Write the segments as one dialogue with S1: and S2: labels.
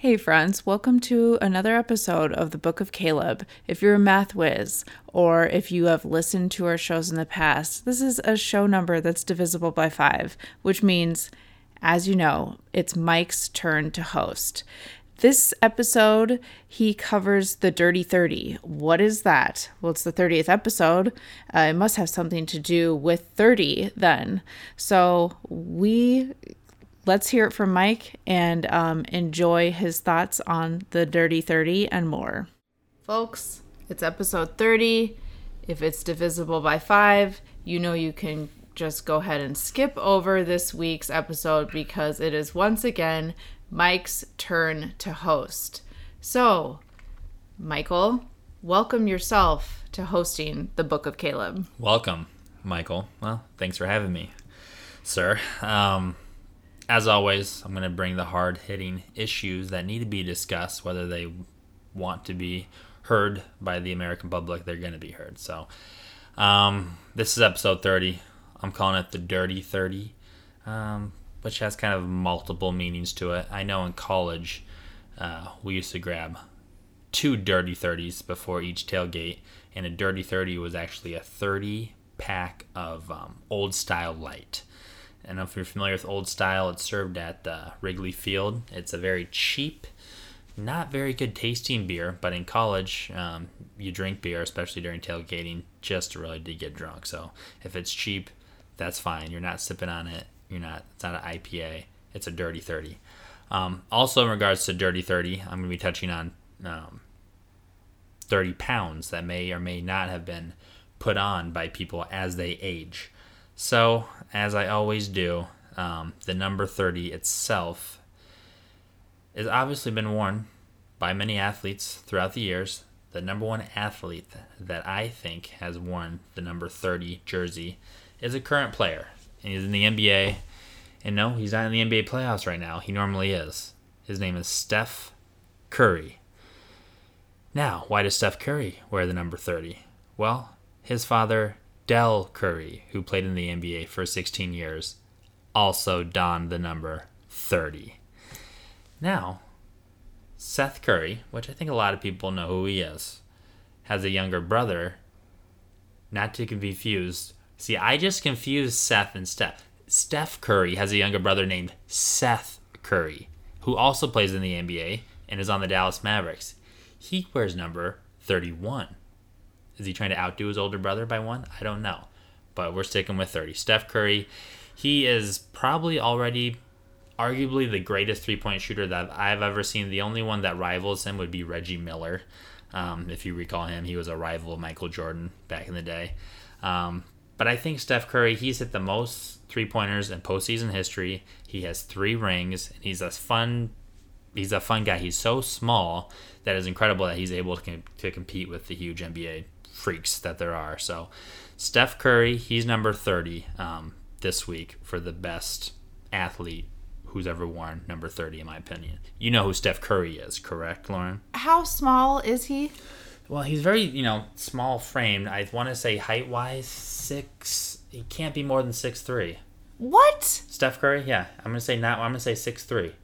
S1: Hey, friends, welcome to another episode of the Book of Caleb. If you're a math whiz, or if you have listened to our shows in the past, this is a show number that's divisible by five, which means, as you know, it's Mike's turn to host. This episode, he covers the Dirty 30. What is that? Well, it's the 30th episode. Uh, it must have something to do with 30 then. So we let's hear it from Mike and um, enjoy his thoughts on the Dirty 30 and more. Folks, it's episode 30. If it's divisible by five, you know you can just go ahead and skip over this week's episode because it is once again Mike's turn to host. So, Michael, welcome yourself to hosting the Book of Caleb.
S2: Welcome, Michael. Well, thanks for having me, sir. Um, as always, I'm going to bring the hard hitting issues that need to be discussed, whether they want to be heard by the American public, they're going to be heard. So, um, this is episode 30. I'm calling it the Dirty 30, um, which has kind of multiple meanings to it. I know in college, uh, we used to grab two Dirty 30s before each tailgate, and a Dirty 30 was actually a 30 pack of um, old style light. I if you're familiar with Old Style. It's served at uh, Wrigley Field. It's a very cheap, not very good tasting beer, but in college, um, you drink beer, especially during tailgating, just to really to get drunk. So if it's cheap, that's fine. You're not sipping on it. You're not. It's not an IPA. It's a Dirty Thirty. Um, also, in regards to Dirty Thirty, I'm going to be touching on um, 30 pounds that may or may not have been put on by people as they age. So, as I always do, um, the number 30 itself has obviously been worn by many athletes throughout the years. The number one athlete that I think has worn the number 30 jersey is a current player. And he's in the NBA. And no, he's not in the NBA playoffs right now. He normally is. His name is Steph Curry. Now, why does Steph Curry wear the number 30? Well, his father Dell Curry, who played in the NBA for 16 years, also donned the number 30. Now, Seth Curry, which I think a lot of people know who he is, has a younger brother, not to be confused. See, I just confused Seth and Steph. Steph Curry has a younger brother named Seth Curry, who also plays in the NBA and is on the Dallas Mavericks. He wears number 31. Is he trying to outdo his older brother by one? I don't know. But we're sticking with 30. Steph Curry, he is probably already arguably the greatest three point shooter that I've ever seen. The only one that rivals him would be Reggie Miller. Um, if you recall him, he was a rival of Michael Jordan back in the day. Um, but I think Steph Curry, he's hit the most three pointers in postseason history. He has three rings, and he's a fun. He's a fun guy. He's so small that is incredible that he's able to, to compete with the huge NBA freaks that there are. So, Steph Curry, he's number 30 um, this week for the best athlete who's ever worn number 30, in my opinion. You know who Steph Curry is, correct, Lauren?
S1: How small is he?
S2: Well, he's very, you know, small framed. I want to say height wise, six. He can't be more than six three.
S1: What?
S2: Steph Curry, yeah. I'm gonna say not. I'm gonna say six three.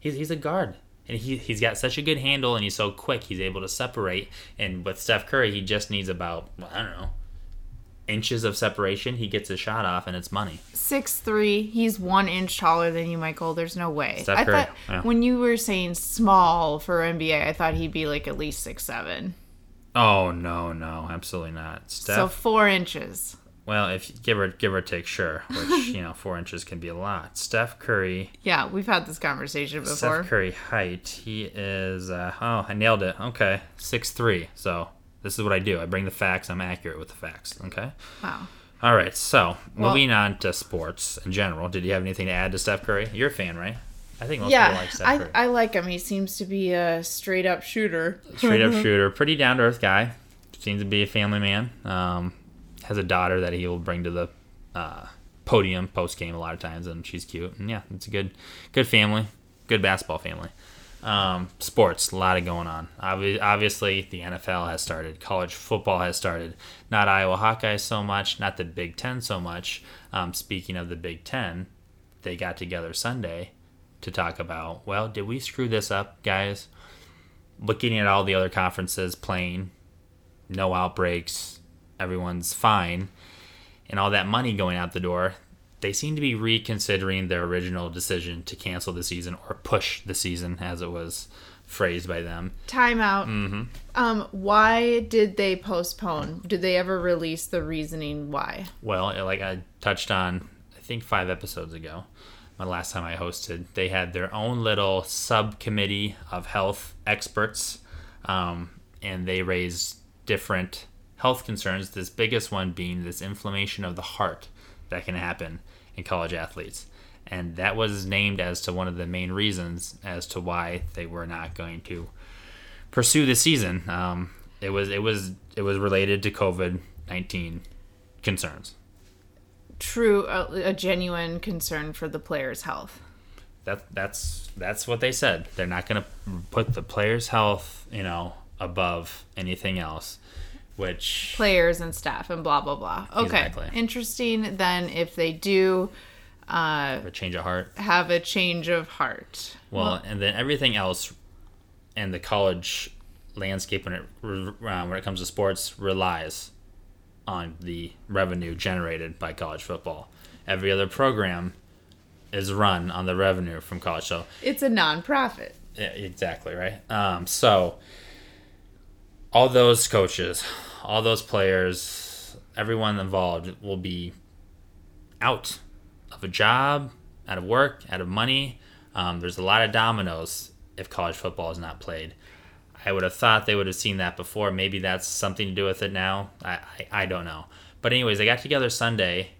S2: He's he's a guard and he, he's got such a good handle and he's so quick he's able to separate and with steph curry he just needs about i don't know inches of separation he gets a shot off and it's money
S1: Six three. He's one inch taller than you, Michael. There's no way.
S2: Steph
S1: I
S2: Curry,
S1: thought
S2: yeah.
S1: when you were saying small for NBA, I thought he'd be like at least six seven.
S2: oh no no absolutely not steph
S1: So four inches.
S2: Well if give or give or take sure which you know four inches can be a lot steph curry
S1: Yeah, we've had this conversation before.
S2: steph curry height he is uh, oh i nailed it okay six three so this is what i do i bring the facts i'm accurate with the facts okay
S1: Wow.
S2: All right, so
S1: Well-
S2: moving on to sports in general. Did you have anything to add to Steph Curry? You're a fan, right? I think most people
S1: Yeah,
S2: like Steph
S1: I,
S2: Curry.
S1: I like him. He seems to be a straight up shooter.
S2: Straight up shooter, pretty down to earth guy. Seems to be a family man. Um, has a daughter that he will bring to the uh, podium post game a lot of times, and she's cute. And yeah, it's a good, good family, good basketball family. Um, sports, a lot of going on. Obvi- obviously, the NFL has started. College football has started. Not Iowa Hawkeyes so much. Not the Big Ten so much. Um, speaking of the Big Ten, they got together Sunday to talk about. Well, did we screw this up, guys? Looking at all the other conferences playing, no outbreaks, everyone's fine, and all that money going out the door, they seem to be reconsidering their original decision to cancel the season or push the season, as it was phrased by them.
S1: Timeout.
S2: Mm-hmm.
S1: Um, why did they postpone? Did they ever release the reasoning why?
S2: Well, like I touched on, I think five episodes ago, my last time I hosted, they had their own little subcommittee of health experts, um, and they raised different health concerns. This biggest one being this inflammation of the heart that can happen in college athletes. And that was named as to one of the main reasons as to why they were not going to pursue the season. Um, it was it was it was related to COVID nineteen concerns.
S1: True, a, a genuine concern for the players' health.
S2: That that's that's what they said. They're not going to put the players' health, you know, above anything else. Which
S1: Players and staff and blah blah blah. Okay,
S2: Exactly.
S1: interesting. Then if they do uh,
S2: a change of heart.
S1: have a change of heart,
S2: Well, and then everything else, and the college landscape when it uh, when it comes to sports relies on the revenue generated by college football. Every other program is run on the revenue from college. So
S1: it's a nonprofit.
S2: Yeah, exactly right. Um, so all those coaches, all those players, everyone involved will be out of a job, out of work, out of money. Um, there's a lot of dominoes if college football is not played. I would have thought they would have seen that before. Maybe that's something to do with it now. I, I, I don't know. But anyways, they got together Sunday,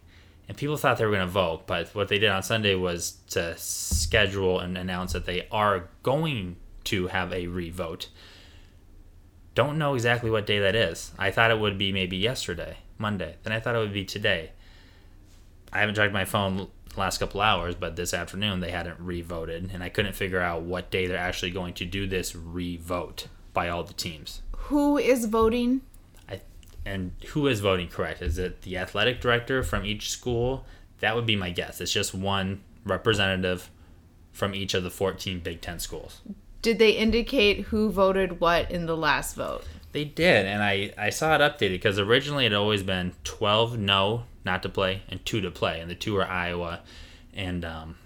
S2: and people thought they were going to vote. But what they did on Sunday was to schedule and announce that they are going to have a re-vote. Don't know exactly what day that is. I thought it would be maybe yesterday, Monday. Then I thought it would be today. I haven't checked my phone the last couple hours, but this afternoon they hadn't re-voted, and I couldn't figure out what day they're actually going to do this re-vote by all the teams.
S1: Who is voting?
S2: I, and who is voting correct? Is it the athletic director from each school? That would be my guess. It's just one representative from each of the 14 Big Ten schools.
S1: Did they indicate who voted what in the last vote?
S2: They did, and I, I saw it updated because originally it had always been 12 no, not to play, and 2 to play, and the two were Iowa and um,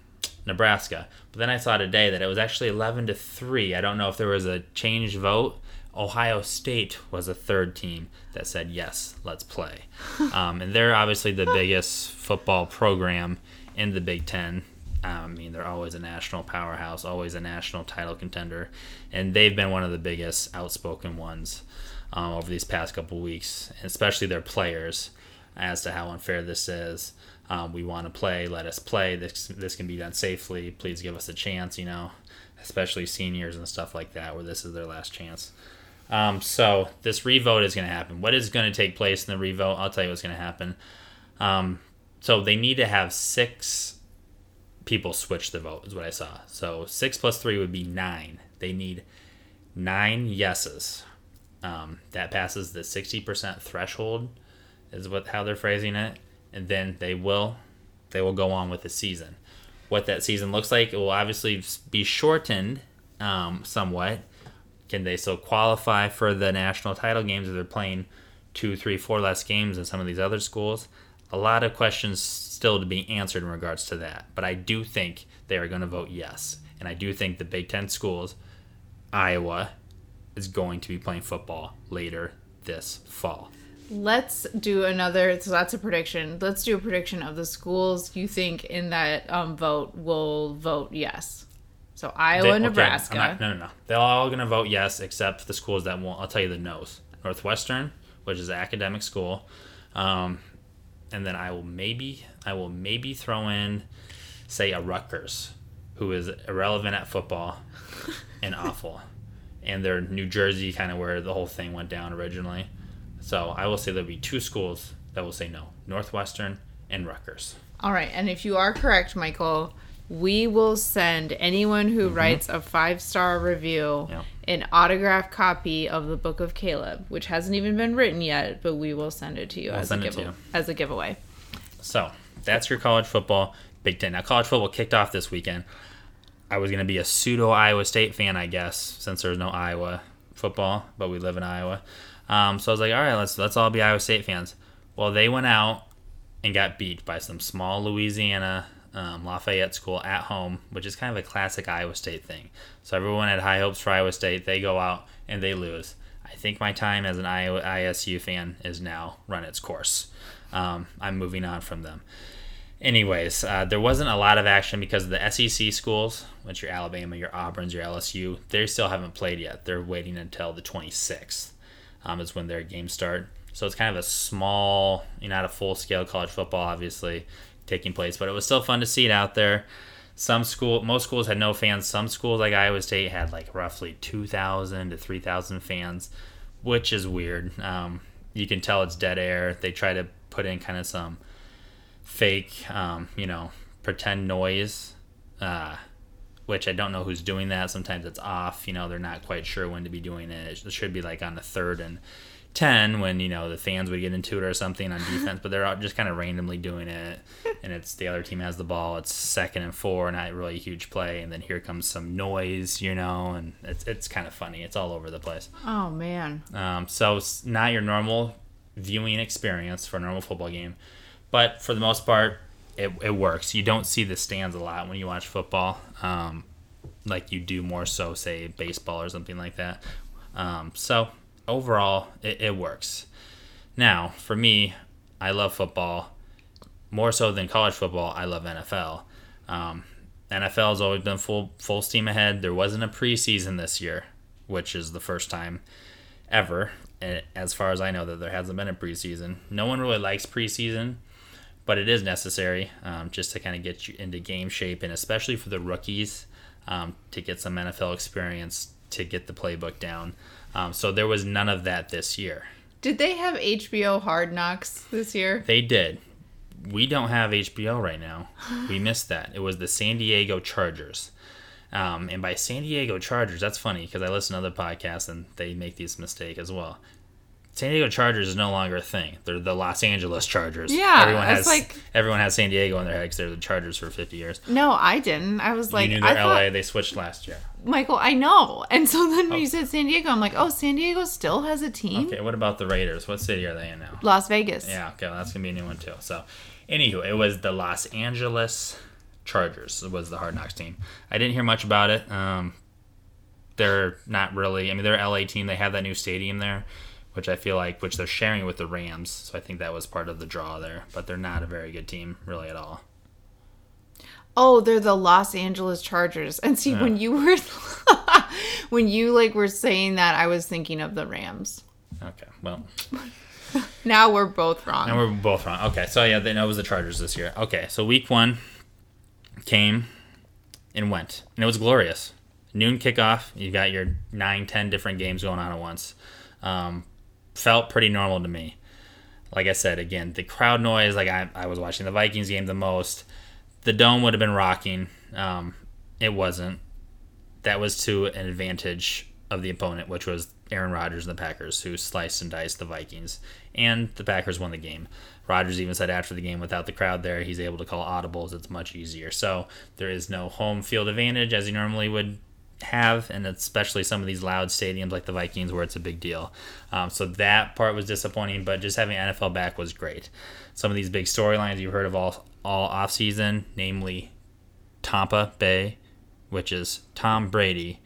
S2: Nebraska. But then I saw today that it was actually 11 to 3. I don't know if there was a changed vote. Ohio State was a third team that said, yes, let's play. um, and they're obviously the biggest football program in the Big Ten. Um, I mean, they're always a national powerhouse, always a national title contender, and they've been one of the biggest outspoken ones um, over these past couple weeks, especially their players, as to how unfair this is. Um, we want to play, let us play. This this can be done safely. Please give us a chance, you know, especially seniors and stuff like that, where this is their last chance. Um, so this revote is going to happen. What is going to take place in the revote? I'll tell you what's going to happen. Um, so they need to have six people switch the vote, is what I saw. So six plus three would be nine. They need nine yeses. Um, that passes the sixty percent threshold, is what how they're phrasing it, and then they will they will go on with the season. What that season looks like, it will obviously be shortened um, somewhat. Can they still qualify for the national title games if they're playing two, three, four less games than some of these other schools? A lot of questions still to be answered in regards to that. But I do think they are going to vote yes. And I do think the Big Ten schools, Iowa, is going to be playing football later this fall.
S1: Let's do another. So that's a prediction. Let's do a prediction of the schools you think in that um, vote will vote yes. So Iowa,
S2: They- okay,
S1: Nebraska.
S2: Not- no, no, no. They're all going to vote yes, except the schools that won't. I'll tell you the no's. Northwestern, which is an academic school, um, and then I will maybe I will maybe throw in, say a Rutgers, who is irrelevant at football and awful. And they're New Jersey, kind of where the whole thing went down originally. So I will say there'll be two schools that will say no Northwestern and Rutgers.
S1: All right. And if you are correct, Michael, we will send anyone who mm-hmm. writes a five star review an autographed copy of the Book of Caleb, which hasn't even been written yet, but we will send it to you as a
S2: send it to
S1: give-
S2: you.
S1: as a giveaway.
S2: So that's your college football Big Ten. Now, college football kicked off this weekend. I was going to be a pseudo Iowa State fan, I guess, since there's no Iowa football, but we live in Iowa. Um, so I was like, all right, let's let's all be Iowa State fans. Well, they went out and got beat by some small Louisiana um, Lafayette school at home, which is kind of a classic Iowa State thing. So everyone had high hopes for Iowa State. They go out and they lose. I think my time as an Iowa ISU fan is now run its course. Um, I'm moving on from them. Anyways, uh, there wasn't a lot of action because the SEC schools, which your Alabama, your Auburn's, your LSU, they still haven't played yet. They're waiting until the 26th um, is when their games start. So it's kind of a small, you know, not a full scale college football, obviously, taking place, but it was still fun to see it out there. Some school, most schools had no fans. Some schools, like Iowa State, had like roughly 2,000 to 3,000 fans, which is weird. Um, you can tell it's dead air. They try to put in kind of some fake, um, you know, pretend noise, uh, which I don't know who's doing that. Sometimes it's off. You know, they're not quite sure when to be doing it. It should be like on the third and 10 when, you know, the fans would get into it or something on defense, but they're just kind of randomly doing it. And it's the other team has the ball. It's second and four, not really a huge play. And then here comes some noise, you know, and it's, it's kind of funny. It's all over the place.
S1: Oh, man.
S2: Um, so it's not your normal viewing experience for a normal football game, but for the most part, it, it works. You don't see the stands a lot when you watch football, um, like you do more so, say, baseball or something like that. Um, so overall, it, it works. Now, for me, I love football more so than college football. I love NFL. Um, NFL has always been full full steam ahead. There wasn't a preseason this year, which is the first time ever, eh, as far as I know, that there hasn't been a preseason. No one really likes preseason, but it is necessary um, just to kind of get you into game shape, and especially for the rookies um, to get some NFL experience to get the playbook down. Um, so there was none of that this year.
S1: Did they have HBO Hard Knocks this year?
S2: They did. We don't have HBO right now. We missed that. It was the San Diego Chargers. Um, and by San Diego Chargers, that's funny because I listen to other podcasts and they make these mistake as well. San Diego Chargers is no longer a thing. They're the Los Angeles Chargers.
S1: Yeah,
S2: everyone has
S1: like-
S2: everyone has San Diego in their head because they're the Chargers for 50 years.
S1: No, I didn't. I was like,
S2: you knew
S1: I
S2: they're
S1: thought,
S2: LA. They switched last year.
S1: Michael, I know. And so then when
S2: Oh.
S1: you said San Diego, I'm like, oh, San Diego still has a team?
S2: Okay, what about the Raiders? What city are they in now?
S1: Las Vegas.
S2: Yeah, okay, well, that's gonna be a new one too. So, anywho, it was the Los Angeles Chargers was the Hard Knocks team. I didn't hear much about it. Um, they're not really. I mean, they're LA team. They have that new stadium there, which I feel like, which they're sharing with the Rams. So I think that was part of the draw there. But they're not a very good team, really at all.
S1: Oh, they're the Los Angeles Chargers. And see, when you were, when you like were saying that, I was thinking of the Rams.
S2: Okay, well,
S1: Now we're both wrong.
S2: and we're both wrong. Okay, so yeah, then it was the Chargers this year. Okay, so week one came and went, and it was glorious. Noon kickoff. You got your nine, ten different games going on at once. Um, felt pretty normal to me. Like I said, again, the crowd noise. Like I, I was watching the Vikings game the most. The dome would have been rocking. Um, it wasn't. That was to an advantage of the opponent, which was Aaron Rodgers and the Packers, who sliced and diced the Vikings, and the Packers won the game. Rodgers even said after the game, without the crowd there, he's able to call audibles. It's much easier. So there is no home field advantage as he normally would have, and especially some of these loud stadiums like the Vikings where it's a big deal. Um, so that part was disappointing, but just having NFL back was great. Some of these big storylines you've heard of all all off season, namely Tampa Bay, which is Tom Brady.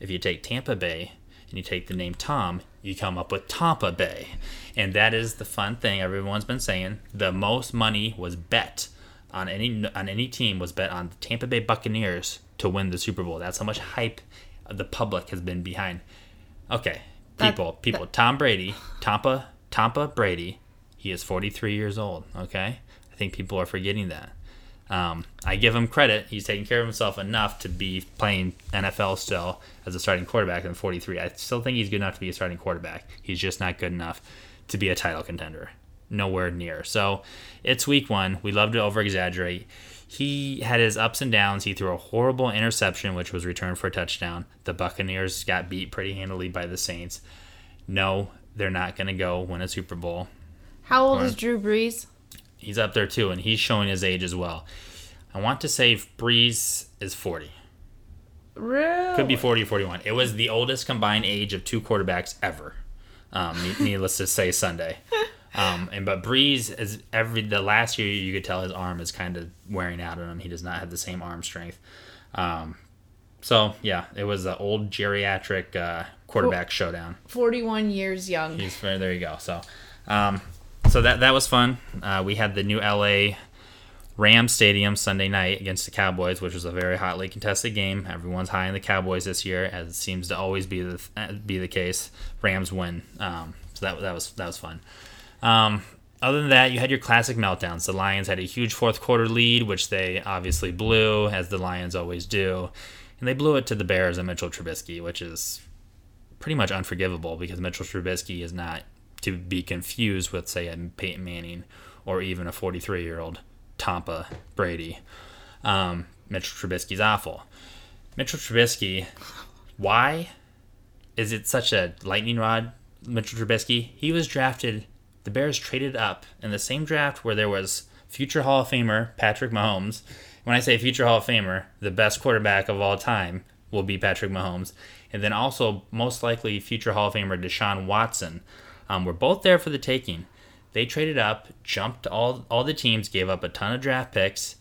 S2: If you take Tampa Bay and you take the name Tom, you come up with Tampa Bay. And that is the fun thing everyone's been saying. The most money was bet on any on any team was bet on the Tampa Bay Buccaneers to win the Super Bowl. That's how much hype the public has been behind. Okay,
S1: That-
S2: people, people. Tom Brady, Tampa, Tampa Brady. He is 43 years old. Okay, I think people are forgetting that. Um, I give him credit. He's taking care of himself enough to be playing NFL still as a starting quarterback in 43. I still think he's good enough to be a starting quarterback. He's just not good enough to be a title contender. Nowhere near. So it's week one. We love to over exaggerate. He had his ups and downs. He threw a horrible interception, which was returned for a touchdown. The Buccaneers got beat pretty handily by the Saints. No, they're not going to go win a Super Bowl.
S1: How old is Drew Brees?
S2: He's up there too, and he's showing his age as well. I want to say Brees is 40.
S1: Really?
S2: Could be 40 or 41. It was the oldest combined age of two quarterbacks ever. Um, needless to say, Sunday. Um, and but Brees is every the last year you could tell his arm is kind of wearing out on him. He does not have the same arm strength. Um, so yeah, it was an old geriatric uh, quarterback showdown.
S1: 41 years young.
S2: He's there. You go. So, um, so that that was fun. Uh, we had the new LA Ram Stadium Sunday night against the Cowboys, which was a very hotly contested game. Everyone's high in the Cowboys this year, as it seems to always be the be the case. Rams win, um, so that that was that was fun. Um, other than that, you had your classic meltdowns. The Lions had a huge fourth quarter lead, which they obviously blew, as the Lions always do, and they blew it to the Bears and Mitchell Trubisky, which is pretty much unforgivable because Mitchell Trubisky is not to be confused with, say, a Peyton Manning or even a 43 year old Tampa Brady. Um, Mitchell Trubisky's awful. Mitchell Trubisky, why is it such a lightning rod? Mitchell Trubisky, he was drafted. The Bears traded up in the same draft where there was future Hall of Famer Patrick Mahomes. When I say future Hall of Famer, the best quarterback of all time will be Patrick Mahomes, and then also most likely future Hall of Famer Deshaun Watson. Um, we're both there for the taking. They traded up, jumped all all the teams, gave up a ton of draft picks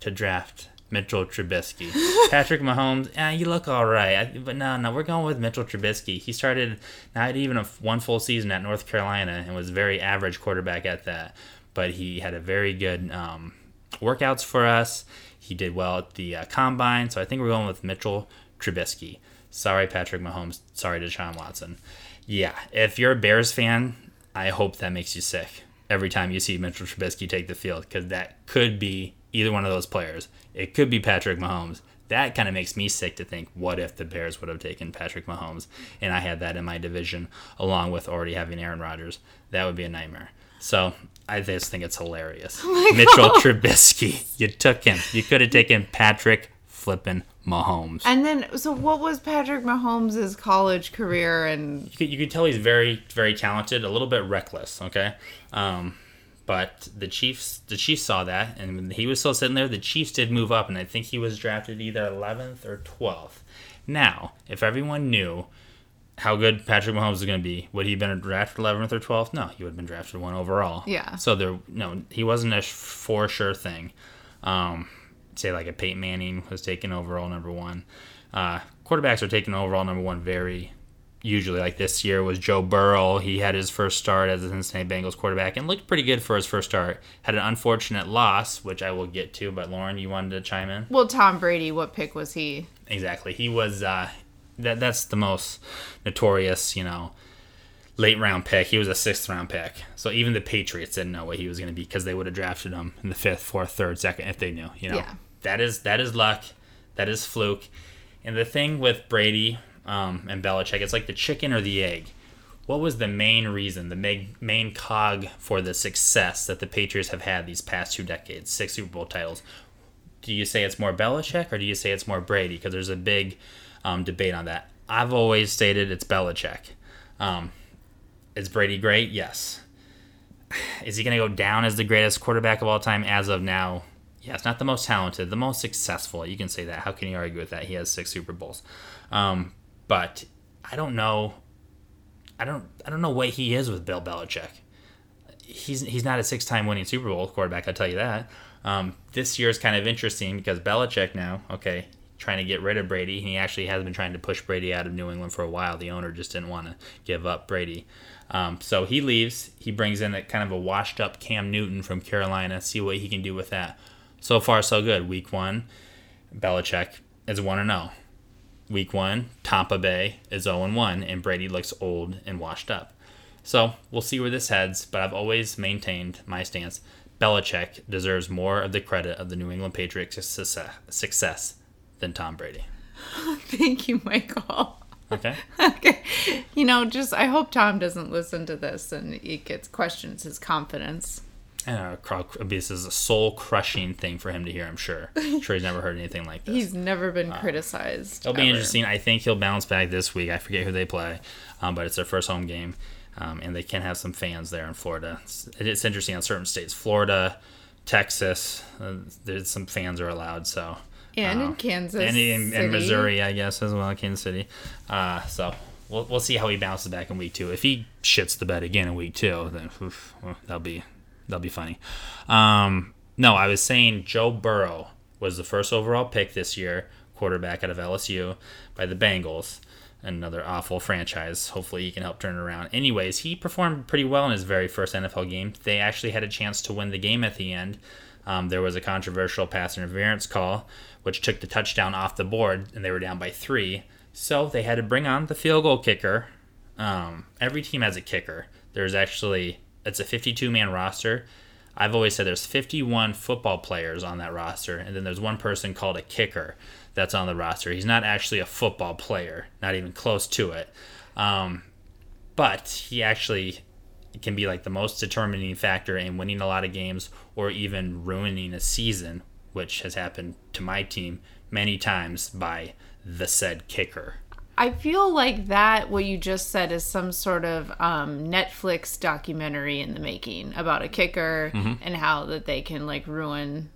S2: to draft Mitchell Trubisky. Patrick Mahomes, yeah, you look all right, but no, no, we're going with Mitchell Trubisky. He started not even a one full season at North Carolina and was very average quarterback at that, but he had a very good um, workouts for us. He did well at the uh, combine, so I think we're going with Mitchell Trubisky. Sorry, Patrick Mahomes. Sorry, Deshaun Watson. Yeah, if you're a Bears fan, I hope that makes you sick every time you see Mitchell Trubisky take the field because that could be either one of those players. It could be Patrick Mahomes. That kind of makes me sick to think what if the Bears would have taken Patrick Mahomes and I had that in my division along with already having Aaron Rodgers. That would be a nightmare. So I just think it's hilarious. Oh Mitchell God. Trubisky, you took him. You could have taken Patrick flipping Mahomes.
S1: And then, so what was Patrick Mahomes' college career? And
S2: you could, you could tell he's very, very talented, a little bit reckless. Okay, um, but the Chiefs, the Chiefs saw that, and he was still sitting there. The Chiefs did move up, and I think he was drafted either 11th or 12th. Now, if everyone knew how good Patrick Mahomes was going to be, would he have been drafted 11th or 12th? No, he would have been drafted one overall.
S1: Yeah.
S2: So there, no, he wasn't a for sure thing. Um, say like a Peyton Manning was taken overall number one. Uh, quarterbacks are taken overall number one very usually. Like this year was Joe Burrow. He had his first start as a Cincinnati Bengals quarterback and looked pretty good for his first start. Had an unfortunate loss, which I will get to. But Lauren, you wanted to chime in?
S1: Well, Tom Brady. What pick was he?
S2: Exactly. He was. Uh, that that's the most notorious. You know late round pick. He was a sixth round pick. So even the Patriots didn't know what he was going to be because they would have drafted him in the fifth, fourth, third, second if they knew. You know, yeah that is that is luck, that is fluke. And the thing with Brady um, and Belichick, it's like the chicken or the egg. What was the main reason, the main, main cog for the success that the Patriots have had these past two decades, six Super Bowl titles? Do you say it's more Belichick or do you say it's more Brady? Because there's a big um, debate on that. I've always stated it's Belichick. Um, is Brady great? Yes. Is he going to go down as the greatest quarterback of all time as of now? yeah, it's not the most talented, the most successful. You can say that. How can you argue with that? He has six Super Bowls. Um, but I don't know. I don't. I don't know what he is with Bill Belichick. He's he's not a six-time winning Super Bowl quarterback. I'll tell you that. Um, this year is kind of interesting because Belichick now, okay, trying to get rid of Brady. He actually has been trying to push Brady out of New England for a while. The owner just didn't want to give up Brady. Um, so he leaves. He brings in a kind of a washed-up Cam Newton from Carolina. See what he can do with that. So far, so good. Week one, Belichick is 1 0. Week one, Tampa Bay is 0 1, and Brady looks old and washed up. So we'll see where this heads, but I've always maintained my stance. Belichick deserves more of the credit of the New England Patriots' success, than Tom Brady.
S1: Thank you, Michael.
S2: Okay.
S1: okay. You know, just I hope Tom doesn't listen to this and he gets questions his confidence.
S2: And uh, this is a soul crushing thing for him to hear. I'm sure. I'm sure he's never heard anything like this.
S1: He's never been criticized.
S2: It'll be
S1: ever.
S2: interesting. I think he'll bounce back this week. I forget who they play, um, but it's their first home game, um, and they can have some fans there in Florida. It's, it's interesting on certain states, Florida, Texas. Uh, there's some fans are allowed. So
S1: And
S2: uh,
S1: in Kansas.
S2: and in, in Missouri, I guess as well, Kansas City. Uh, so we'll we'll see how he bounces back in week two. If he shits the bed again in week two, then oof, well, that'll be that'll be funny. Um, no, I was saying Joe Burrow was the first overall pick this year, quarterback out of LSU by the Bengals. Another awful franchise. Hopefully, he can help turn it around. Anyways, he performed pretty well in his very first NFL game. They actually had a chance to win the game at the end. Um, there was a controversial pass interference call, which took the touchdown off the board, and they were down by three. So they had to bring on the field goal kicker. Um, every team has a kicker. There's actually it's a 52 man roster. I've always said there's 51 football players on that roster, and then there's one person called a kicker that's on the roster. He's not actually a football player, not even close to it. Um, but he actually can be like the most determining factor in winning a lot of games or even ruining a season, which has happened to my team many times by the said kicker.
S1: I feel like that what you just said is some sort of um, Netflix documentary in the making about a kicker
S2: Mm-hmm.
S1: and how that they can like ruin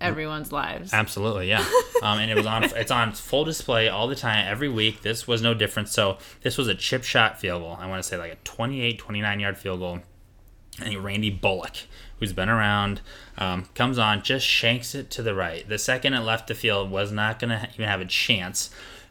S1: everyone's lives.
S2: Absolutely, yeah. Um, and it was on. It's on full display all the time, every week. This was no different. So this was a chip shot field goal. I want to say like a 28, 29 yard field goal. And Randy Bullock, who's been around, um, comes on, just shanks it to the right. The second it left the field was not going to even have a chance.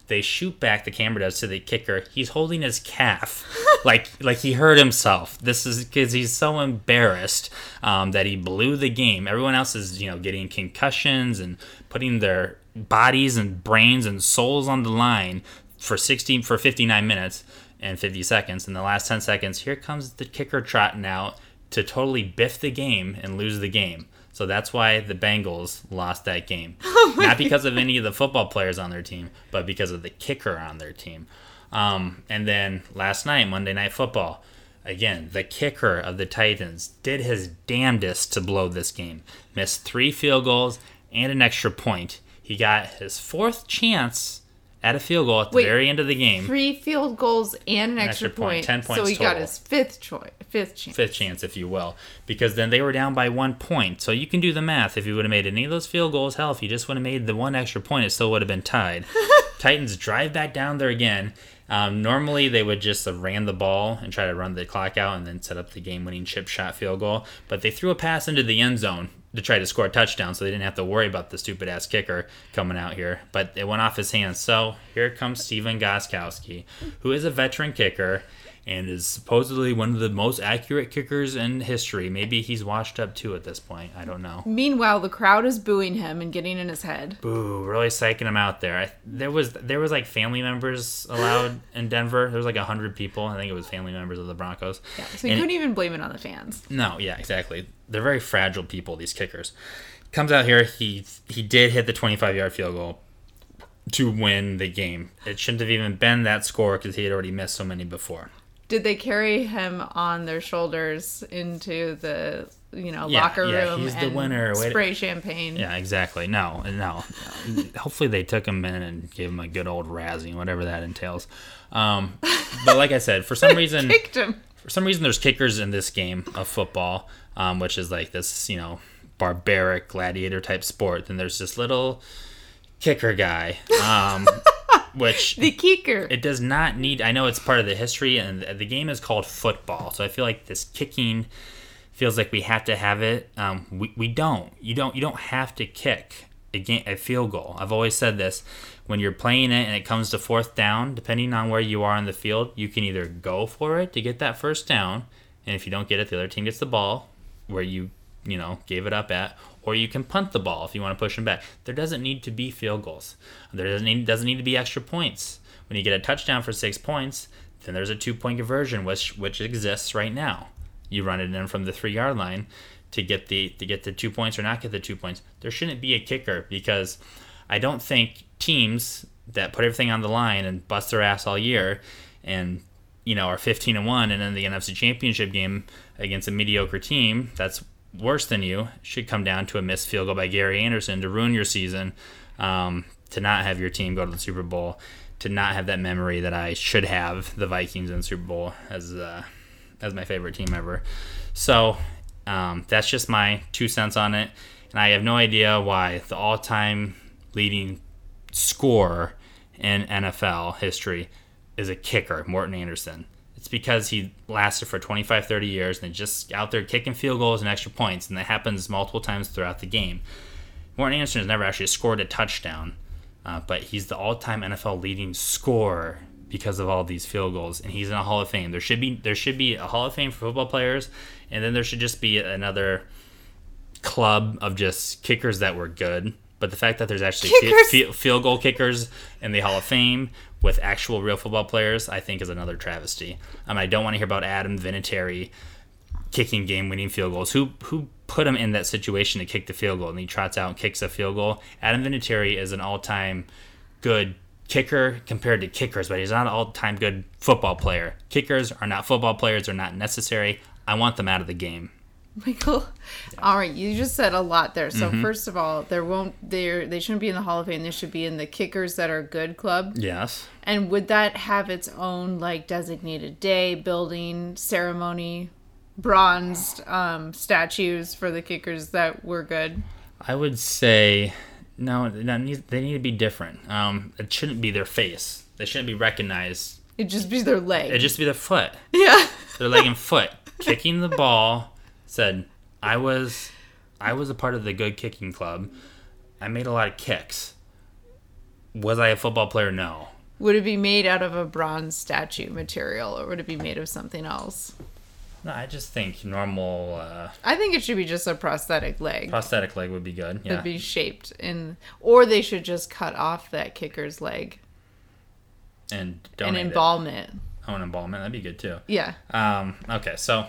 S2: They shoot back. The camera does to the kicker. He's holding his calf, like like he hurt himself. This is because he's so embarrassed um, that he blew the game. Everyone else is you know getting concussions and putting their bodies and brains and souls on the line for 16 for 59 minutes and 50 seconds. In the last 10 seconds, here comes the kicker trotting out to totally biff the game and lose the game. So that's why the Bengals lost that game. Not because of any of the football players on their team, but because of the kicker on their team. Um, and then last night, Monday Night Football, again, the kicker of the Titans did his damnedest to blow this game. Missed three field goals and an extra point. He got his fourth chance at a field goal at the
S1: Wait,
S2: very end of the game.
S1: Three field goals and an extra,
S2: extra point,
S1: point.
S2: 10
S1: So
S2: points
S1: he got his fifth choice, fifth chance.
S2: fifth chance, if you will, because then they were down by one point. So you can do the math. If you would have made any of those field goals, hell, if you just would have made the one extra point, it still would have been tied. Titans drive back down there again. Um, normally they would just have ran the ball and try to run the clock out and then set up the game-winning chip shot field goal, but they threw a pass into the end zone to try to score a touchdown, so they didn't have to worry about the stupid ass kicker coming out here. But it went off his hands. So here comes Stephen Gostkowski, who is a veteran kicker and is supposedly one of the most accurate kickers in history. Maybe he's washed up too at this point. I don't know.
S1: Meanwhile, the crowd is booing him and getting in his head.
S2: Boo! Really psyching him out there. I, there was there was like family members allowed in Denver. There was like hundred people. I think it was family members of the Broncos.
S1: Yeah, so you
S2: And-
S1: couldn't even blame it on the fans.
S2: no, yeah, exactly. They're very fragile people. These kickers. Comes out here. He he did hit the twenty five yard field goal to win the game. It shouldn't have even been that score because he had already missed so many before.
S1: Did they carry him on their shoulders into the you know
S2: Yeah,
S1: locker
S2: yeah,
S1: room
S2: he's the winner. Way to-
S1: spray champagne?
S2: Yeah, exactly. No, no. Hopefully they took him in and gave him a good old razzing, whatever that entails. Um, but like I said, for some reason,
S1: Kicked him.
S2: for some reason, there's kickers in this game of football, um, which is like this, you know, barbaric gladiator type sport. Then there's this little kicker guy, um, which
S1: The kicker.
S2: it does not need. I know it's part of the history, and the game is called football. So I feel like this kicking feels like we have to have it. Um, we, we don't. You don't. You don't have to kick a, game, a field goal. I've always said this. When you're playing it and it comes to fourth down, depending on where you are in the field, you can either go for it to get that first down, and if you don't get it, the other team gets the ball where you you know gave it up at, or you can punt the ball if you want to push them back. There doesn't need to be field goals. There doesn't need, doesn't need to be extra points. When you get a touchdown for six points, then there's a two point conversion, which which exists right now. You run it in from the three yard line. to get the to get the two points or not get the two points. There shouldn't be a kicker because I don't think teams that put everything on the line and bust their ass all year and you know are 15 and 1 and then the NFC championship game against a mediocre team that's worse than you should come down to a missed field goal by Gary Anderson to ruin your season um, to not have your team go to the Super Bowl to not have that memory that I should have the Vikings in the Super Bowl as uh, as my favorite team ever so um, that's just my two cents on it and I have no idea why the all-time leading scorer in NFL history is a kicker, Morten Andersen. It's because he lasted for 25, 30 years and just out there kicking field goals and extra points, and that happens multiple times throughout the game. Morten Andersen has never actually scored a touchdown, uh, but he's the all-time NFL leading scorer because of all these field goals, and he's in a Hall of Fame. There should be there should be a Hall of Fame for football players, and then there should just be another club of just kickers that were good but the fact that there's actually f- field goal kickers in the Hall of Fame with actual real football players, I think is another travesty. Um, I don't want to hear about Adam Vinatieri kicking game-winning field goals. Who who put him in that situation to kick the field goal? And he trots out and kicks a field goal. Adam Vinatieri is an all-time good kicker compared to kickers, but he's not an all-time good football player. Kickers are not football players; they're not necessary. I want them out of the game.
S1: Michael. All right, you just said a lot there. So mm-hmm. first of all, there won't there they shouldn't be in the Hall of Fame. They should be in the kickers that are good club.
S2: Yes.
S1: And would that have its own like designated day, building, ceremony, bronzed um, statues for the kickers that were good?
S2: I would say no. they need to be different. Um, it shouldn't be their face. They shouldn't be recognized.
S1: It just be their leg.
S2: It just be their foot.
S1: Yeah.
S2: Their leg and foot kicking the ball said I was I was a part of the good kicking club. I made a lot of kicks. Was I a football player? No.
S1: Would it be made out of a bronze statue material or would it be made of something else?
S2: No, I just think normal. Uh,
S1: I think it should be just a prosthetic leg.
S2: Prosthetic leg would be good. Yeah.
S1: It'd be shaped in, or they should just cut off that kicker's leg.
S2: And
S1: donate and embalm it. it.
S2: Oh, an embalmment that'd be good too.
S1: Yeah.
S2: Um. Okay, so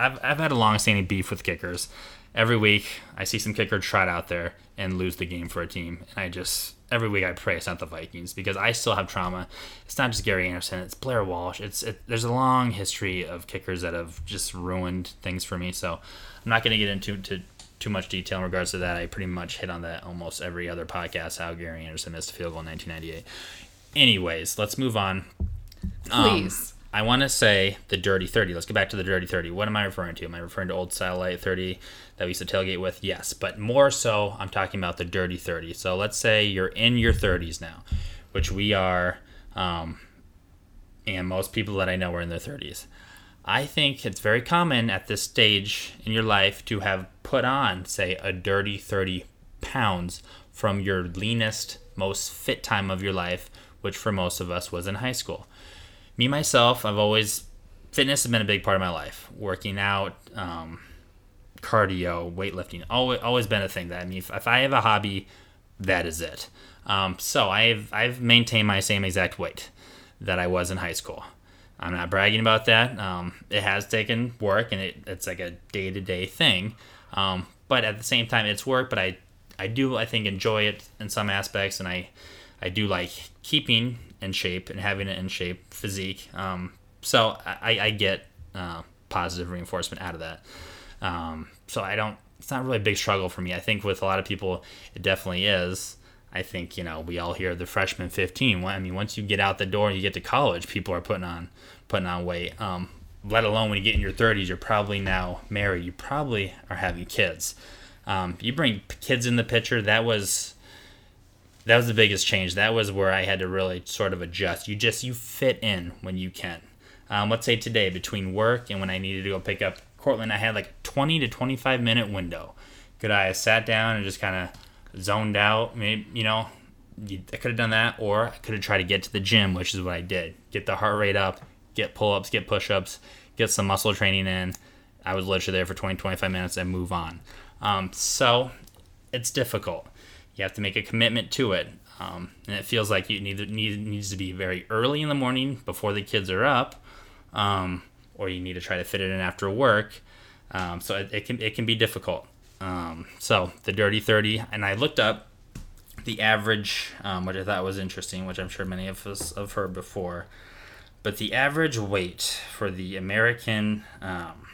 S2: I've, I've had a long-standing beef with kickers. Every week, I see some kicker trot out there and lose the game for a team, and I just every week I pray it's not the Vikings because I still have trauma. It's not just Gary Anderson; it's Blair Walsh. It's it, there's a long history of kickers that have just ruined things for me. So I'm not going to get into to, too much detail in regards to that. I pretty much hit on that almost every other podcast. How Gary Anderson missed a field goal in 1998. Anyways, let's move on.
S1: Um, Please. Um,
S2: I want to say the Dirty 30. Let's get back to the Dirty 30. What am I referring to? Am I referring to Old Style Light 30 that we used to tailgate with? Yes, but more so, I'm talking about the Dirty 30. So let's say you're in your 30s now, which we are, um, and most people that I know are in their 30s. I think it's very common at this stage in your life to have put on, say, a dirty 30 pounds from your leanest, most fit time of your life, which for most of us was in high school me myself, I've always fitness has been a big part of my life. Working out, um, cardio, weightlifting, always always been a thing. That I mean, if, if I have a hobby, that is it. Um, so I've I've maintained my same exact weight that I was in high school. I'm not bragging about that. Um, it has taken work, and it, it's like a day to day thing. Um, but at the same time, it's work. But I I do I think enjoy it in some aspects, and I I do like keeping in shape and having it in shape physique. Um, so I, I get uh, positive reinforcement out of that. Um, so I don't. It's not really a big struggle for me. I think with a lot of people, it definitely is. I think you know we all hear the freshman 15. I mean, once you get out the door and you get to college, people are putting on putting on weight. Um, let alone when you get in your 30s, you're probably now married. You probably are having kids. Um, you bring kids in the picture. That was that was the biggest change. That was where I had to really sort of adjust. You just you fit in when you can. Um, let's say today between work and when I needed to go pick up Cortland, I had like a 20 to 25 minute window. Could I have sat down and just kind of zoned out? Maybe you know, I could have done that, or I could have tried to get to the gym, which is what I did. Get the heart rate up, get pull ups, get push ups, get some muscle training in. I was literally there for 20, 25 minutes and move on. Um, so it's difficult you have to make a commitment to it. Um, and it feels like you need, need needs to be very early in the morning before the kids are up, um, or you need to try to fit it in after work. Um, so it, it can it can be difficult. Um, so the dirty thirty, and I looked up the average, um, which I thought was interesting, which I'm sure many of us have heard before. But the average weight for the American um,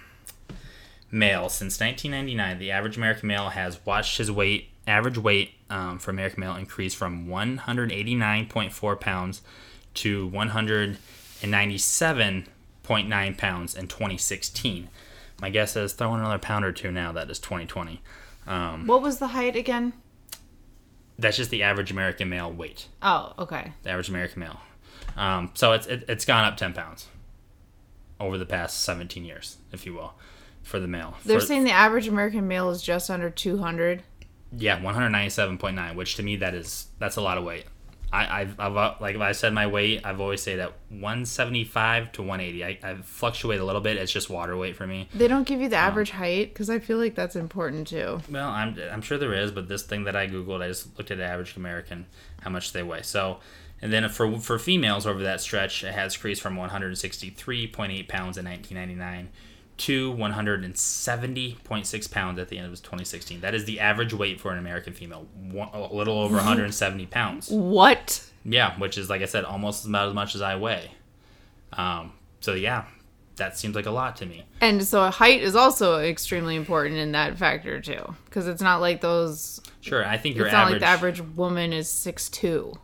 S2: male since 1999, the average American male has watched his weight, average weight um, for American male increased from 189.4 pounds to 197.9 pounds in 2016. My guess is throw in another pound or two now. That is 2020. Um,
S1: What was the height again?
S2: that's just the average American male weight.
S1: Oh, okay.
S2: The average American male. Um, so it's it, it's gone up 10 pounds over the past 17 years, if you will, for the male.
S1: They're
S2: For-
S1: saying the average American male is just under 200.
S2: Yeah, 197.9, which to me that is that's a lot of weight. I, I've, I've uh, like if I said my weight, I've always say that 175 to 180. I, I fluctuate a little bit. It's just water weight for me.
S1: They don't give you the average height because I feel like that's important too.
S2: Well, I'm I'm sure there is, but this thing that I googled, I just looked at the average American, how much they weigh. So, and then for for females over that stretch, it has increased from 163.8 pounds in 1999 to 170.6 pounds at the end of 2016. That is the average weight for an American female, one, a little over 170 pounds.
S1: What?
S2: Yeah, which is like I said, almost about as much as I weigh. Um, so yeah, that seems like a lot to me.
S1: And so height is also extremely important in that factor too, because it's not like those.
S2: Sure, I think your average
S1: It's not like the average woman is six two.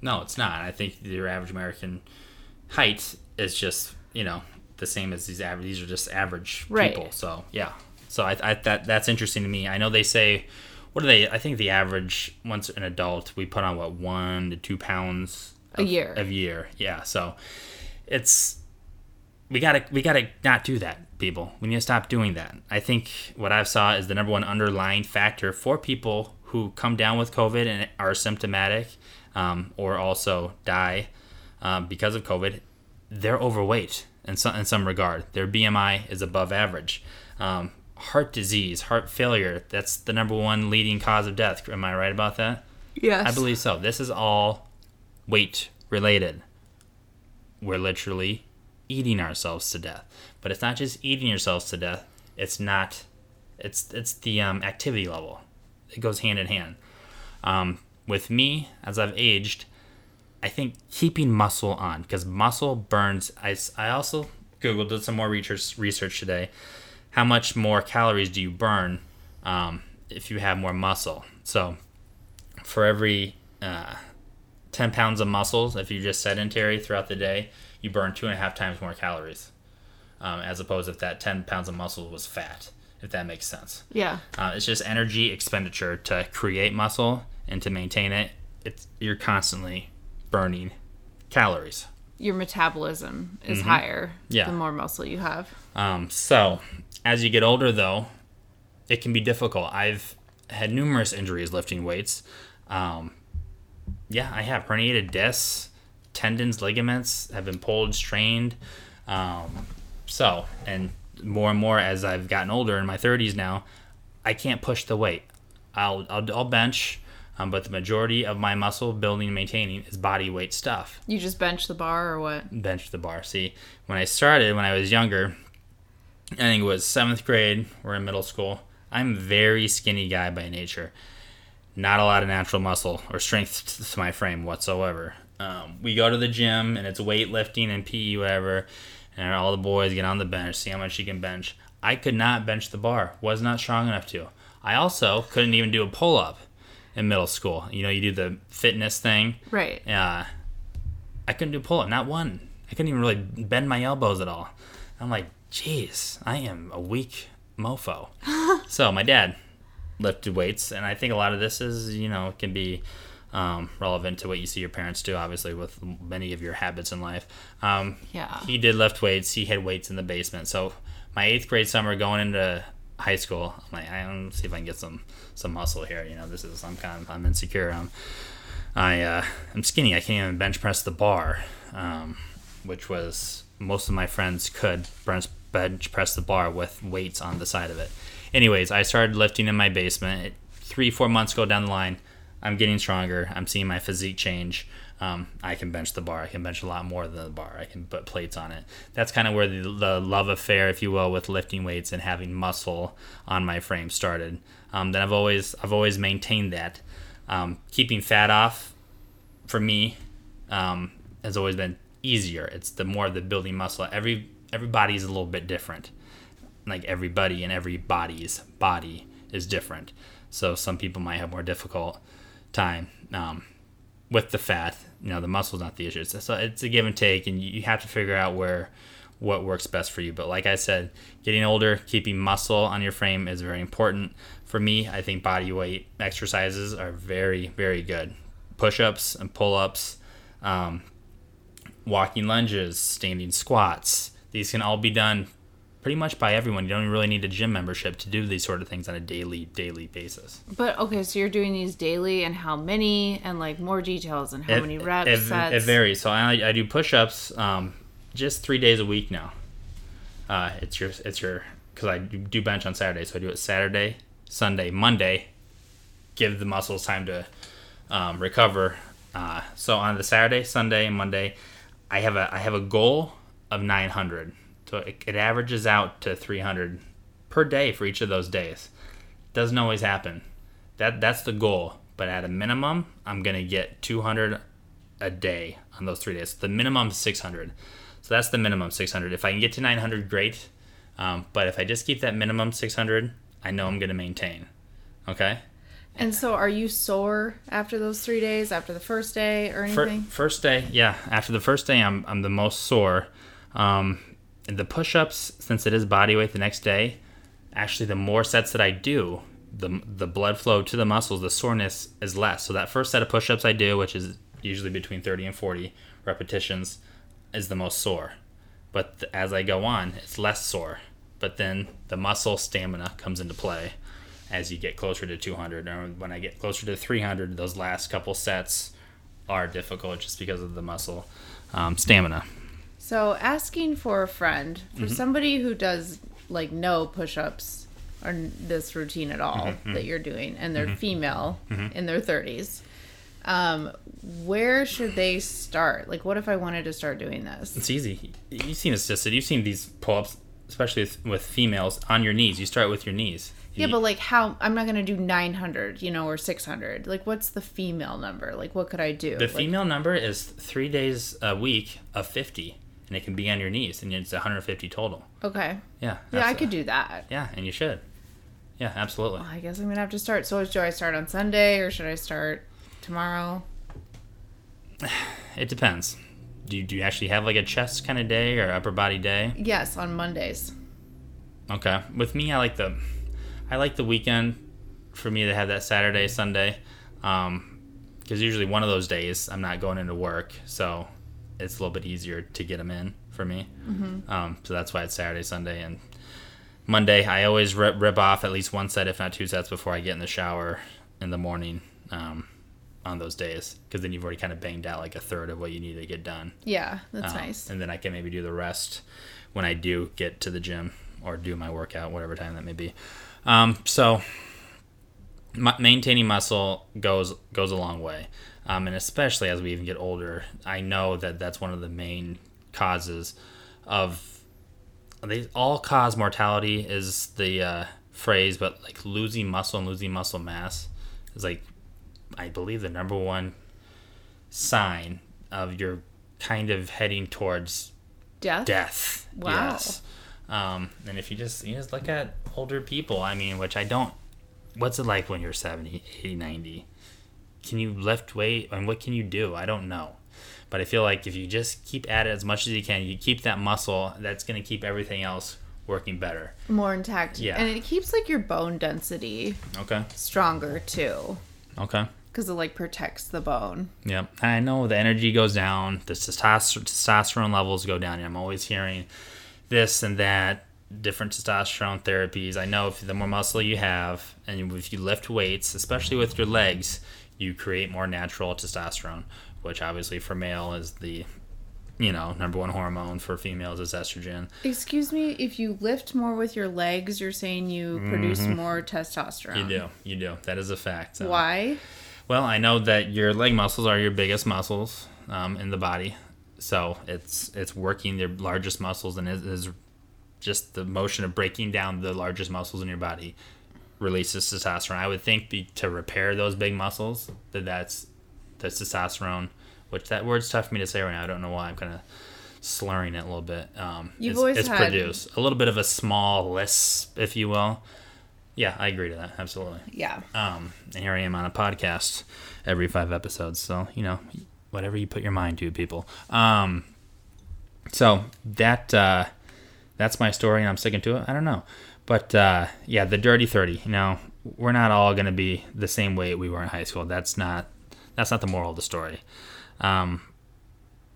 S2: No, it's not. I think your average American height is just you know the same as these average. These are just average
S1: Right.
S2: people. So yeah. So I, I that that's interesting to me. I know they say what do they? I think the average once an adult we put on what one to two pounds
S1: A year.
S2: a year. Yeah. So it's we gotta we gotta not do that, people. We need to stop doing that. I think what I've saw is the number one underlying factor for people who come down with COVID and are symptomatic, um, or also die um, because of COVID. They're overweight in some in some regard. Their BMI is above average. Um, heart disease, heart failure. That's the number one leading cause of death. Am I right about that?
S1: Yes.
S2: I believe so. This is all weight related. We're literally eating ourselves to death. But it's not just eating yourselves to death. It's not. It's it's the um, activity level. It goes hand in hand. Um, with me, as I've aged, I think keeping muscle on because muscle burns. I, I also googled did some more research research today. How much more calories do you burn um, if you have more muscle? So for every uh, 10 pounds of muscles, if you're just sedentary throughout the day, you burn two and a half times more calories. Um, as opposed if that 10 pounds of muscle was fat, if that makes sense.
S1: Yeah.
S2: Uh, it's just energy expenditure to create muscle and to maintain it. It's you're constantly burning calories.
S1: Your metabolism is higher
S2: Mm-hmm. Yeah.
S1: the more muscle you have.
S2: Um, so, as you get older, though, it can be difficult. I've had numerous injuries lifting weights. Um, yeah, I have herniated discs, tendons, ligaments have been pulled, strained. Um, so, and more and more as I've gotten older in my 30s now, I can't push the weight. I'll, I'll, I'll bench, um, but the majority of my muscle building and maintaining is body weight stuff
S1: You just bench the bar or what?
S2: bench the bar. See, when I started when I was younger, I think it was seventh grade. We're in middle school. I'm very skinny guy by nature. Not a lot of natural muscle or strength to my frame whatsoever. Um, we go to the gym and it's weightlifting and PE whatever, and all the boys get on the bench, see how much you can bench. I could not bench the bar. Was not strong enough to. I also couldn't even do a pull up in middle school. You know, you do the fitness thing.
S1: Right.
S2: Uh, I couldn't do pull up, not one. I couldn't even really bend my elbows at all. I'm like, jeez, I am a weak mofo. so my dad lifted weights, and I think a lot of this is, you know, can be um, relevant to what you see your parents do, obviously, with many of your habits in life. Um,
S1: Yeah.
S2: He did lift weights. He had weights in the basement. So my eighth grade summer going into high school, I'm like, I'm see if I can get some some muscle here. You know, this is I'm kind of I'm insecure. I'm I uh, I'm skinny. I can't even bench press the bar, um, which was most of my friends could bench bench press the bar with weights on the side of it. Anyways, I started lifting in my basement. It, three four months go down the line, I'm getting stronger. I'm seeing my physique change. Um, I can bench the bar. I can bench a lot more than the bar. I can put plates on it. That's kind of where the, the love affair, if you will, with lifting weights and having muscle on my frame started. Um, then I've always I've always maintained that. Um, keeping fat off, for me, um, has always been easier. It's the more of the building muscle. Every everybody is a little bit different. Like everybody and every body's body is different. So some people might have more difficult time. Um, with the fat. You know, the muscle's not the issue. So it's a give and take, and you have to figure out where what works best for you. But like I said, getting older, keeping muscle on your frame is very important. For me, I think body weight exercises are very, very good. Push ups and pull ups, um, walking lunges, standing squats. These can all be done pretty much by everyone. You don't really need a gym membership to do these sort of things on a daily daily basis.
S1: But okay, so you're doing these daily, and how many, and like more details, and how
S2: it,
S1: many reps.
S2: It,
S1: sets.
S2: it varies. So I, I do push-ups um, just three days a week now. Uh, it's your it's your because I do bench on Saturday, so I do it Saturday, Sunday, Monday. Give the muscles time to um, recover. Uh, so on the Saturday, Sunday, and Monday, I have a I have a goal of 900 so it, it averages out to 300 per day for each of those days. Doesn't always happen. That that's the goal. But at a minimum, I'm gonna get 200 a day on those three days. The minimum is 600. So that's the minimum 600. If I can get to 900, great. Um, but if I just keep that minimum 600, I know I'm gonna maintain. Okay.
S1: And so, are you sore after those three days? After the first day or anything?
S2: First day, yeah. After the first day, I'm I'm the most sore. Um, the push-ups since it is body weight the next day actually the more sets that i do the, the blood flow to the muscles the soreness is less. So that first set of push-ups i do which is usually between 30 and 40 repetitions is the most sore. But th- as i go on it's less sore. But then the muscle stamina comes into play as you get closer to 200 or when i get closer to 300 those last couple sets are difficult just because of the muscle um, stamina
S1: so asking for a friend for mm-hmm. somebody who does like no push-ups or this routine at all mm-hmm. that you're doing, and they're mm-hmm. female mm-hmm. in their 30s. Um, where should they start? Like, what if I wanted to start doing this?
S2: It's easy. You've seen assisted. You've seen these pull-ups, especially with, with females, on your knees. You start with your knees.
S1: Yeah, but like how I'm not gonna do 900, you know, or 600. Like, what's the female number? Like, what could I do?
S2: The
S1: like,
S2: female number is three days a week of 50 and it can be on your knees, and it's 150 total.
S1: Okay.
S2: Yeah.
S1: Yeah, I could do that.
S2: Yeah, and you should. Yeah, absolutely.
S1: Well, I guess I'm gonna have to start. So, do I start on Sunday or should I start tomorrow?
S2: It depends. Do you, do you actually have like a chest kind of day or upper body day?
S1: Yes, on Mondays.
S2: Okay. With me, I like the, I like the weekend, for me to have that Saturday, Sunday, um, because usually one of those days I'm not going into work, so it's a little bit easier to get them in for me. Mm-hmm. Um, so that's why it's Saturday, Sunday, and Monday. I always rip, rip off at least one set, if not two sets, before I get in the shower in the morning um, on those days, because then you've already kind of banged out like a third of what you need to get done.
S1: Yeah, that's um, nice.
S2: And then I can maybe do the rest when I do get to the gym or do my workout, whatever time that may be. Um, so maintaining muscle goes goes a long way um, and especially as we even get older, I know that that's one of the main causes of they all cause mortality is the uh, phrase, but like losing muscle and losing muscle mass is like I believe the number one sign of you're kind of heading towards
S1: death.
S2: Death. Wow. Yes. Um, and if you just you just look at older people, I mean, which I don't. What's it like when you're 70, 80, 90? Can you lift weight and what can you do? I don't know. But I feel like if you just keep at it as much as you can, you keep that muscle, that's going to keep everything else working better.
S1: More intact. Yeah. And it keeps like your bone density
S2: okay
S1: stronger too.
S2: Okay.
S1: Because it like protects the bone.
S2: Yep. I know the energy goes down, the testosterone levels go down. I'm always hearing this and that, different testosterone therapies. I know if the more muscle you have, and if you lift weights, especially with your legs, you create more natural testosterone, which obviously for male is the you know, number one hormone for females is estrogen.
S1: Excuse me, if you lift more with your legs, you're saying you mm-hmm. produce more testosterone.
S2: You do. You do. That is a fact.
S1: So. Why?
S2: Well, I know that your leg muscles are your biggest muscles. um, in the body, so it's it's working their largest muscles and is, is just the motion of breaking down the largest muscles in your body releases testosterone. I would think be, to repair those big muscles that that's the testosterone, which that word's tough for me to say right now. I don't know why I'm kind of slurring it a little bit. Um,
S1: You've
S2: it's,
S1: always
S2: it's
S1: had-
S2: produced a little bit of a small lisp, if you will. Yeah, I agree to that absolutely.
S1: Yeah.
S2: Um, and here I am on a podcast every five episodes. So, you know, whatever you put your mind to, people. Um, so that, uh, that's my story and I'm sticking to it. I don't know. But, uh, yeah, the dirty 30, you know, we're not all going to be the same weight we were in high school. That's not, that's not the moral of the story. Um,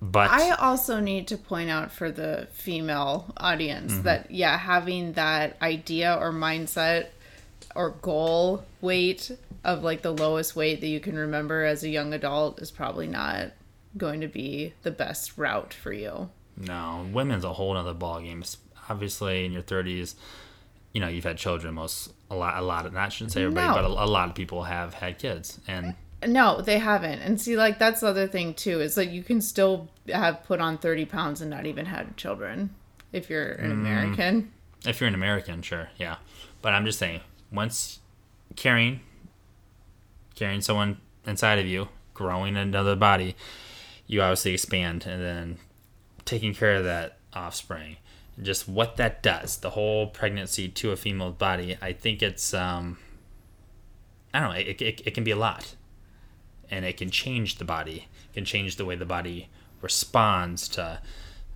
S2: but
S1: I also need to point out for the female audience
S2: Mm-hmm.
S1: that yeah, having that idea or mindset or goal weight of like the lowest weight that you can remember as a young adult is probably not going to be the best route for you.
S2: No, women's a whole other ballgame. It's Obviously, in your thirties, you know you've had children. Most a lot, a lot of not shouldn't say everybody,
S1: No.
S2: but a, a lot of people have had kids, and
S1: No, they haven't. And see, like that's the other thing too is like you can still have put on thirty pounds and not even had children if you're
S2: Mm.
S1: an American.
S2: if you're an American, sure, yeah. But I'm just saying, once carrying, carrying someone inside of you, growing another body, you obviously expand, and then taking care of that offspring, just what that does, the whole pregnancy to a female body, I think it's, um, I don't know, it, it, it can be a lot, and it can change the body, it can change the way the body responds to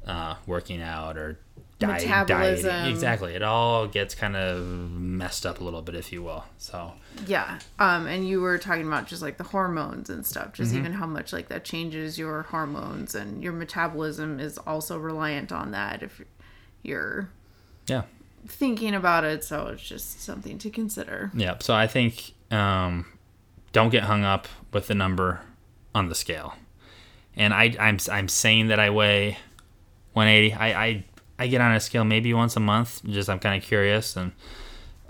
S2: uh, working out or diet,
S1: Metabolism.
S2: dieting. Exactly, it all gets kind of messed up a little bit, if you will. So
S1: Yeah. Um, and you were talking about just like the hormones and stuff,
S2: Mm-hmm.
S1: just even how much like that changes your hormones and your metabolism is also reliant on that if you're
S2: yeah,
S1: thinking about it. So it's just something to consider.
S2: yeah. So I think um, don't get hung up with the number on the scale. And I, I'm I'm saying that I weigh 180. I, I I get on a scale maybe once a month. Just I'm kind of curious, and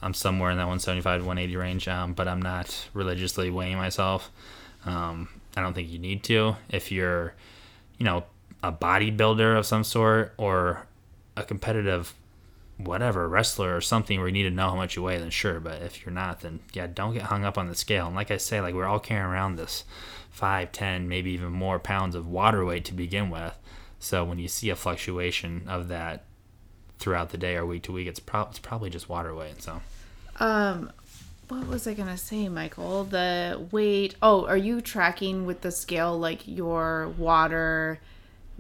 S2: I'm somewhere in that 175 to 180 range. Um, but I'm not religiously weighing myself. Um, I don't think you need to if you're, you know, a bodybuilder of some sort or a competitive whatever wrestler or something where you need to know how much you weigh then sure but if you're not then yeah don't get hung up on the scale and like i say like we're all carrying around this 5 10 maybe even more pounds of water weight to begin with so when you see a fluctuation of that throughout the day or week to week it's, prob- it's probably just water weight so
S1: Um, what was I gonna say, Michael? The weight. Oh, are you tracking with the scale like your water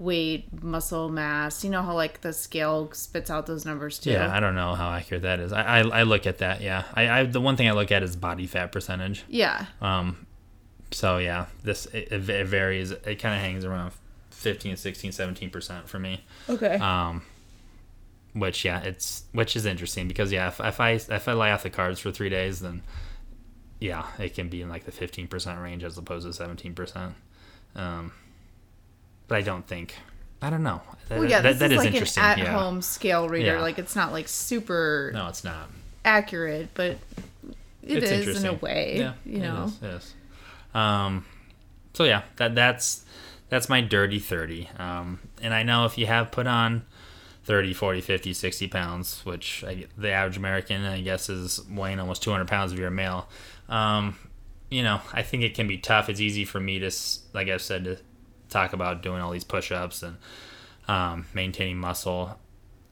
S1: weight, muscle mass? You know how like the scale spits out those numbers too.
S2: yeah i don't know how accurate that is i, I, I look at that yeah I, I the one thing i look at is body fat percentage
S1: Yeah.
S2: Um, so yeah, this it, it it varies. It kind of hangs around 15, 16, 17 percent for me.
S1: Okay.
S2: Um, which yeah, it's which is interesting because yeah, if, if I if I lay off the cards for three days, then yeah, it can be in like the fifteen percent range as opposed to seventeen percent. Um, but I don't think. I don't know. That,
S1: well, yeah,
S2: that,
S1: this
S2: that
S1: is
S2: is
S1: like
S2: interesting.
S1: an at-home scale reader.
S2: Yeah.
S1: Like it's not like super
S2: No, it's not.
S1: accurate, but it
S2: it's
S1: is in a way.
S2: Yeah,
S1: you know.
S2: is, is. Um, so yeah, that that's that's my dirty 30. Um, and I know if you have put on 30, 40, 50, 60 pounds, which I, the average American, I guess, is weighing almost 200 pounds if you're a male. Um, you know, I think it can be tough. It's easy for me to, like I've said, to talk about doing all these push-ups and um, maintaining muscle.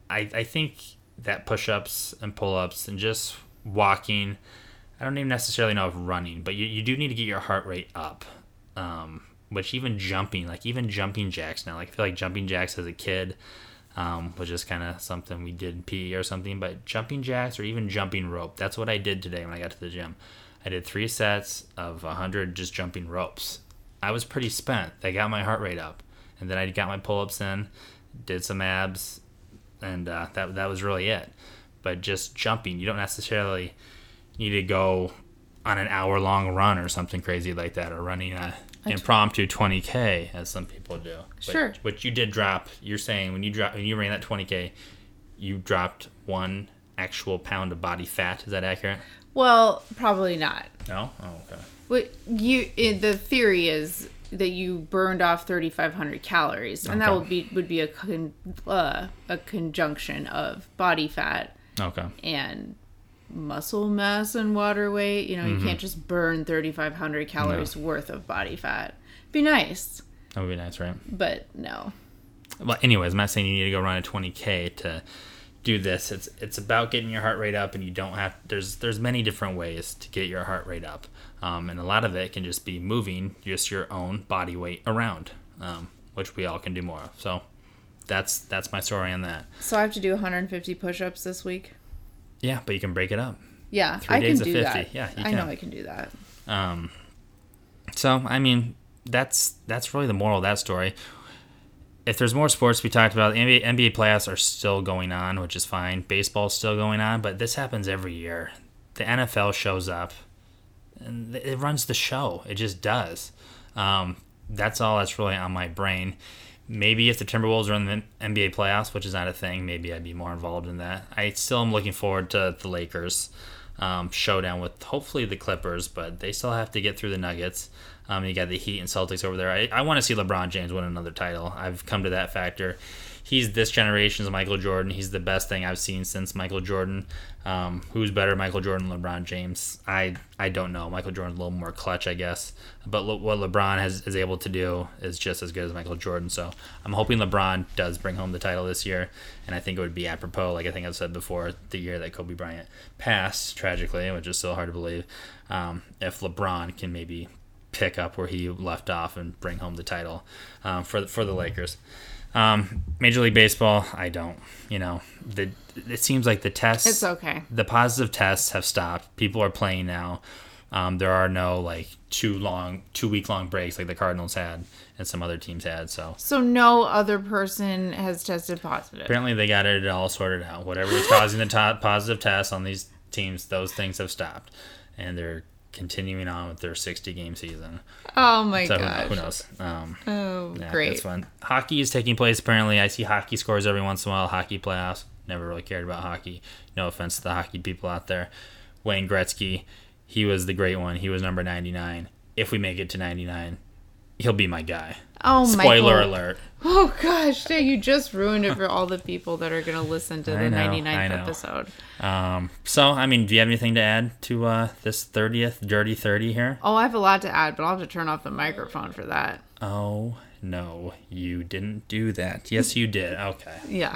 S2: I, I think that push-ups and pull-ups and just walking I don't even necessarily know if running, but you, you do need to get your heart rate up. Um, which even jumping, like even jumping jacks now, like I feel like jumping jacks as a kid um, was just kind of something we did in PE or something. But jumping jacks or even jumping rope, that's what I did today when I got to the gym. I did three sets of 100 just jumping ropes. I was pretty spent. They got my heart rate up. And then I got my pull ups in, did some abs, and uh, that, that was really it. But just jumping, you don't necessarily need to go on an hour long run or something crazy like that, or running a impromptu 20k as some people do. But,
S1: Sure.
S2: But you did drop. You're saying when you drop when you ran that 20k, you dropped one actual pound of body fat. Is that accurate?
S1: Well, probably not.
S2: No. Oh, okay.
S1: What you it, the theory is that you burned off 3500 calories and that would be would be a con, uh, a conjunction of body fat
S2: Okay.
S1: and muscle mass and water weight you know
S2: Mm-hmm.
S1: you can't just burn 3500 calories worth of body fat be nice
S2: That would be nice, right?
S1: but no
S2: Well, anyways, I'm not saying you need to go run a 20k to do this. It's it's about getting your heart rate up, and you don't have. There's there's many different ways to get your heart rate up, um, and a lot of it can just be moving just your own body weight around, um, which we all can do more of. So that's that's my story on that.
S1: so i have to do 150 push-ups this week
S2: Yeah, but you can break it up.
S1: yeah
S2: Three
S1: i
S2: days
S1: can
S2: of
S1: do
S2: 50.
S1: that
S2: Yeah,
S1: i know i can do that
S2: Um, so I mean, that's that's really the moral of that story. If there's more sports we talked about, the NBA, NBA playoffs are still going on, which is fine. Baseball's still going on, but this happens every year. The NFL shows up, and it runs the show. It just does. Um, that's all that's really on my brain. Maybe if the Timberwolves are in the NBA playoffs, which is not a thing, maybe I'd be more involved in that. I still am looking forward to the Lakers um, showdown with hopefully the Clippers, but they still have to get through the Nuggets. Um, you got the Heat and Celtics over there. I, I want to see LeBron James win another title. I've come to that factor. He's this generation's Michael Jordan. He's the best thing I've seen since Michael Jordan. Um, who's better, Michael Jordan, or LeBron James? I I don't know. Michael Jordan's a little more clutch, I guess. But lo- what LeBron has is able to do is just as good as Michael Jordan. So I'm hoping LeBron does bring home the title this year, and I think it would be apropos, like I think I've said before, the year that Kobe Bryant passed tragically, which is still hard to believe. Um, if LeBron can maybe pick up where he left off and bring home the title um, for for the Lakers. Um, Major League Baseball, I don't. You know, the it seems like the tests.
S1: it's okay
S2: The positive tests have stopped. People are playing now. Um, there are no like two long, two week long breaks like the Cardinals had and some other teams had. So
S1: so no other person has tested positive
S2: apparently they got it all sorted out. Whatever was causing the positive tests on these teams, those things have stopped, and they're continuing on with their 60 game season.
S1: oh my
S2: So who,
S1: gosh
S2: who knows? Um,
S1: oh
S2: yeah,
S1: great
S2: It's fun. Hockey is taking place apparently. I see hockey scores every once in a while. Hockey playoffs. Never really cared about hockey. No offense to the hockey people out there. Wayne Gretzky, he was the great one. He was number 99. If we make it to 99, he'll be my guy.
S1: Oh,
S2: Spoiler
S1: Michael.
S2: alert.
S1: Oh gosh, Jay, you just ruined it for all the people that are gonna listen to the
S2: I know,
S1: 99th episode.
S2: Um, so, I mean, do you have anything to add to uh, this 30th Dirty 30 here?
S1: Oh, I have a lot to add, but I'll have to turn off the microphone for that.
S2: Oh, no, you didn't do that. Yes, you did. Okay.
S1: Yeah.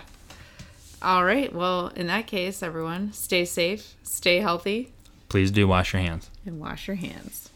S1: All right. Well, in that case, everyone, stay safe, stay healthy,
S2: Please do wash your hands.
S1: and wash your hands.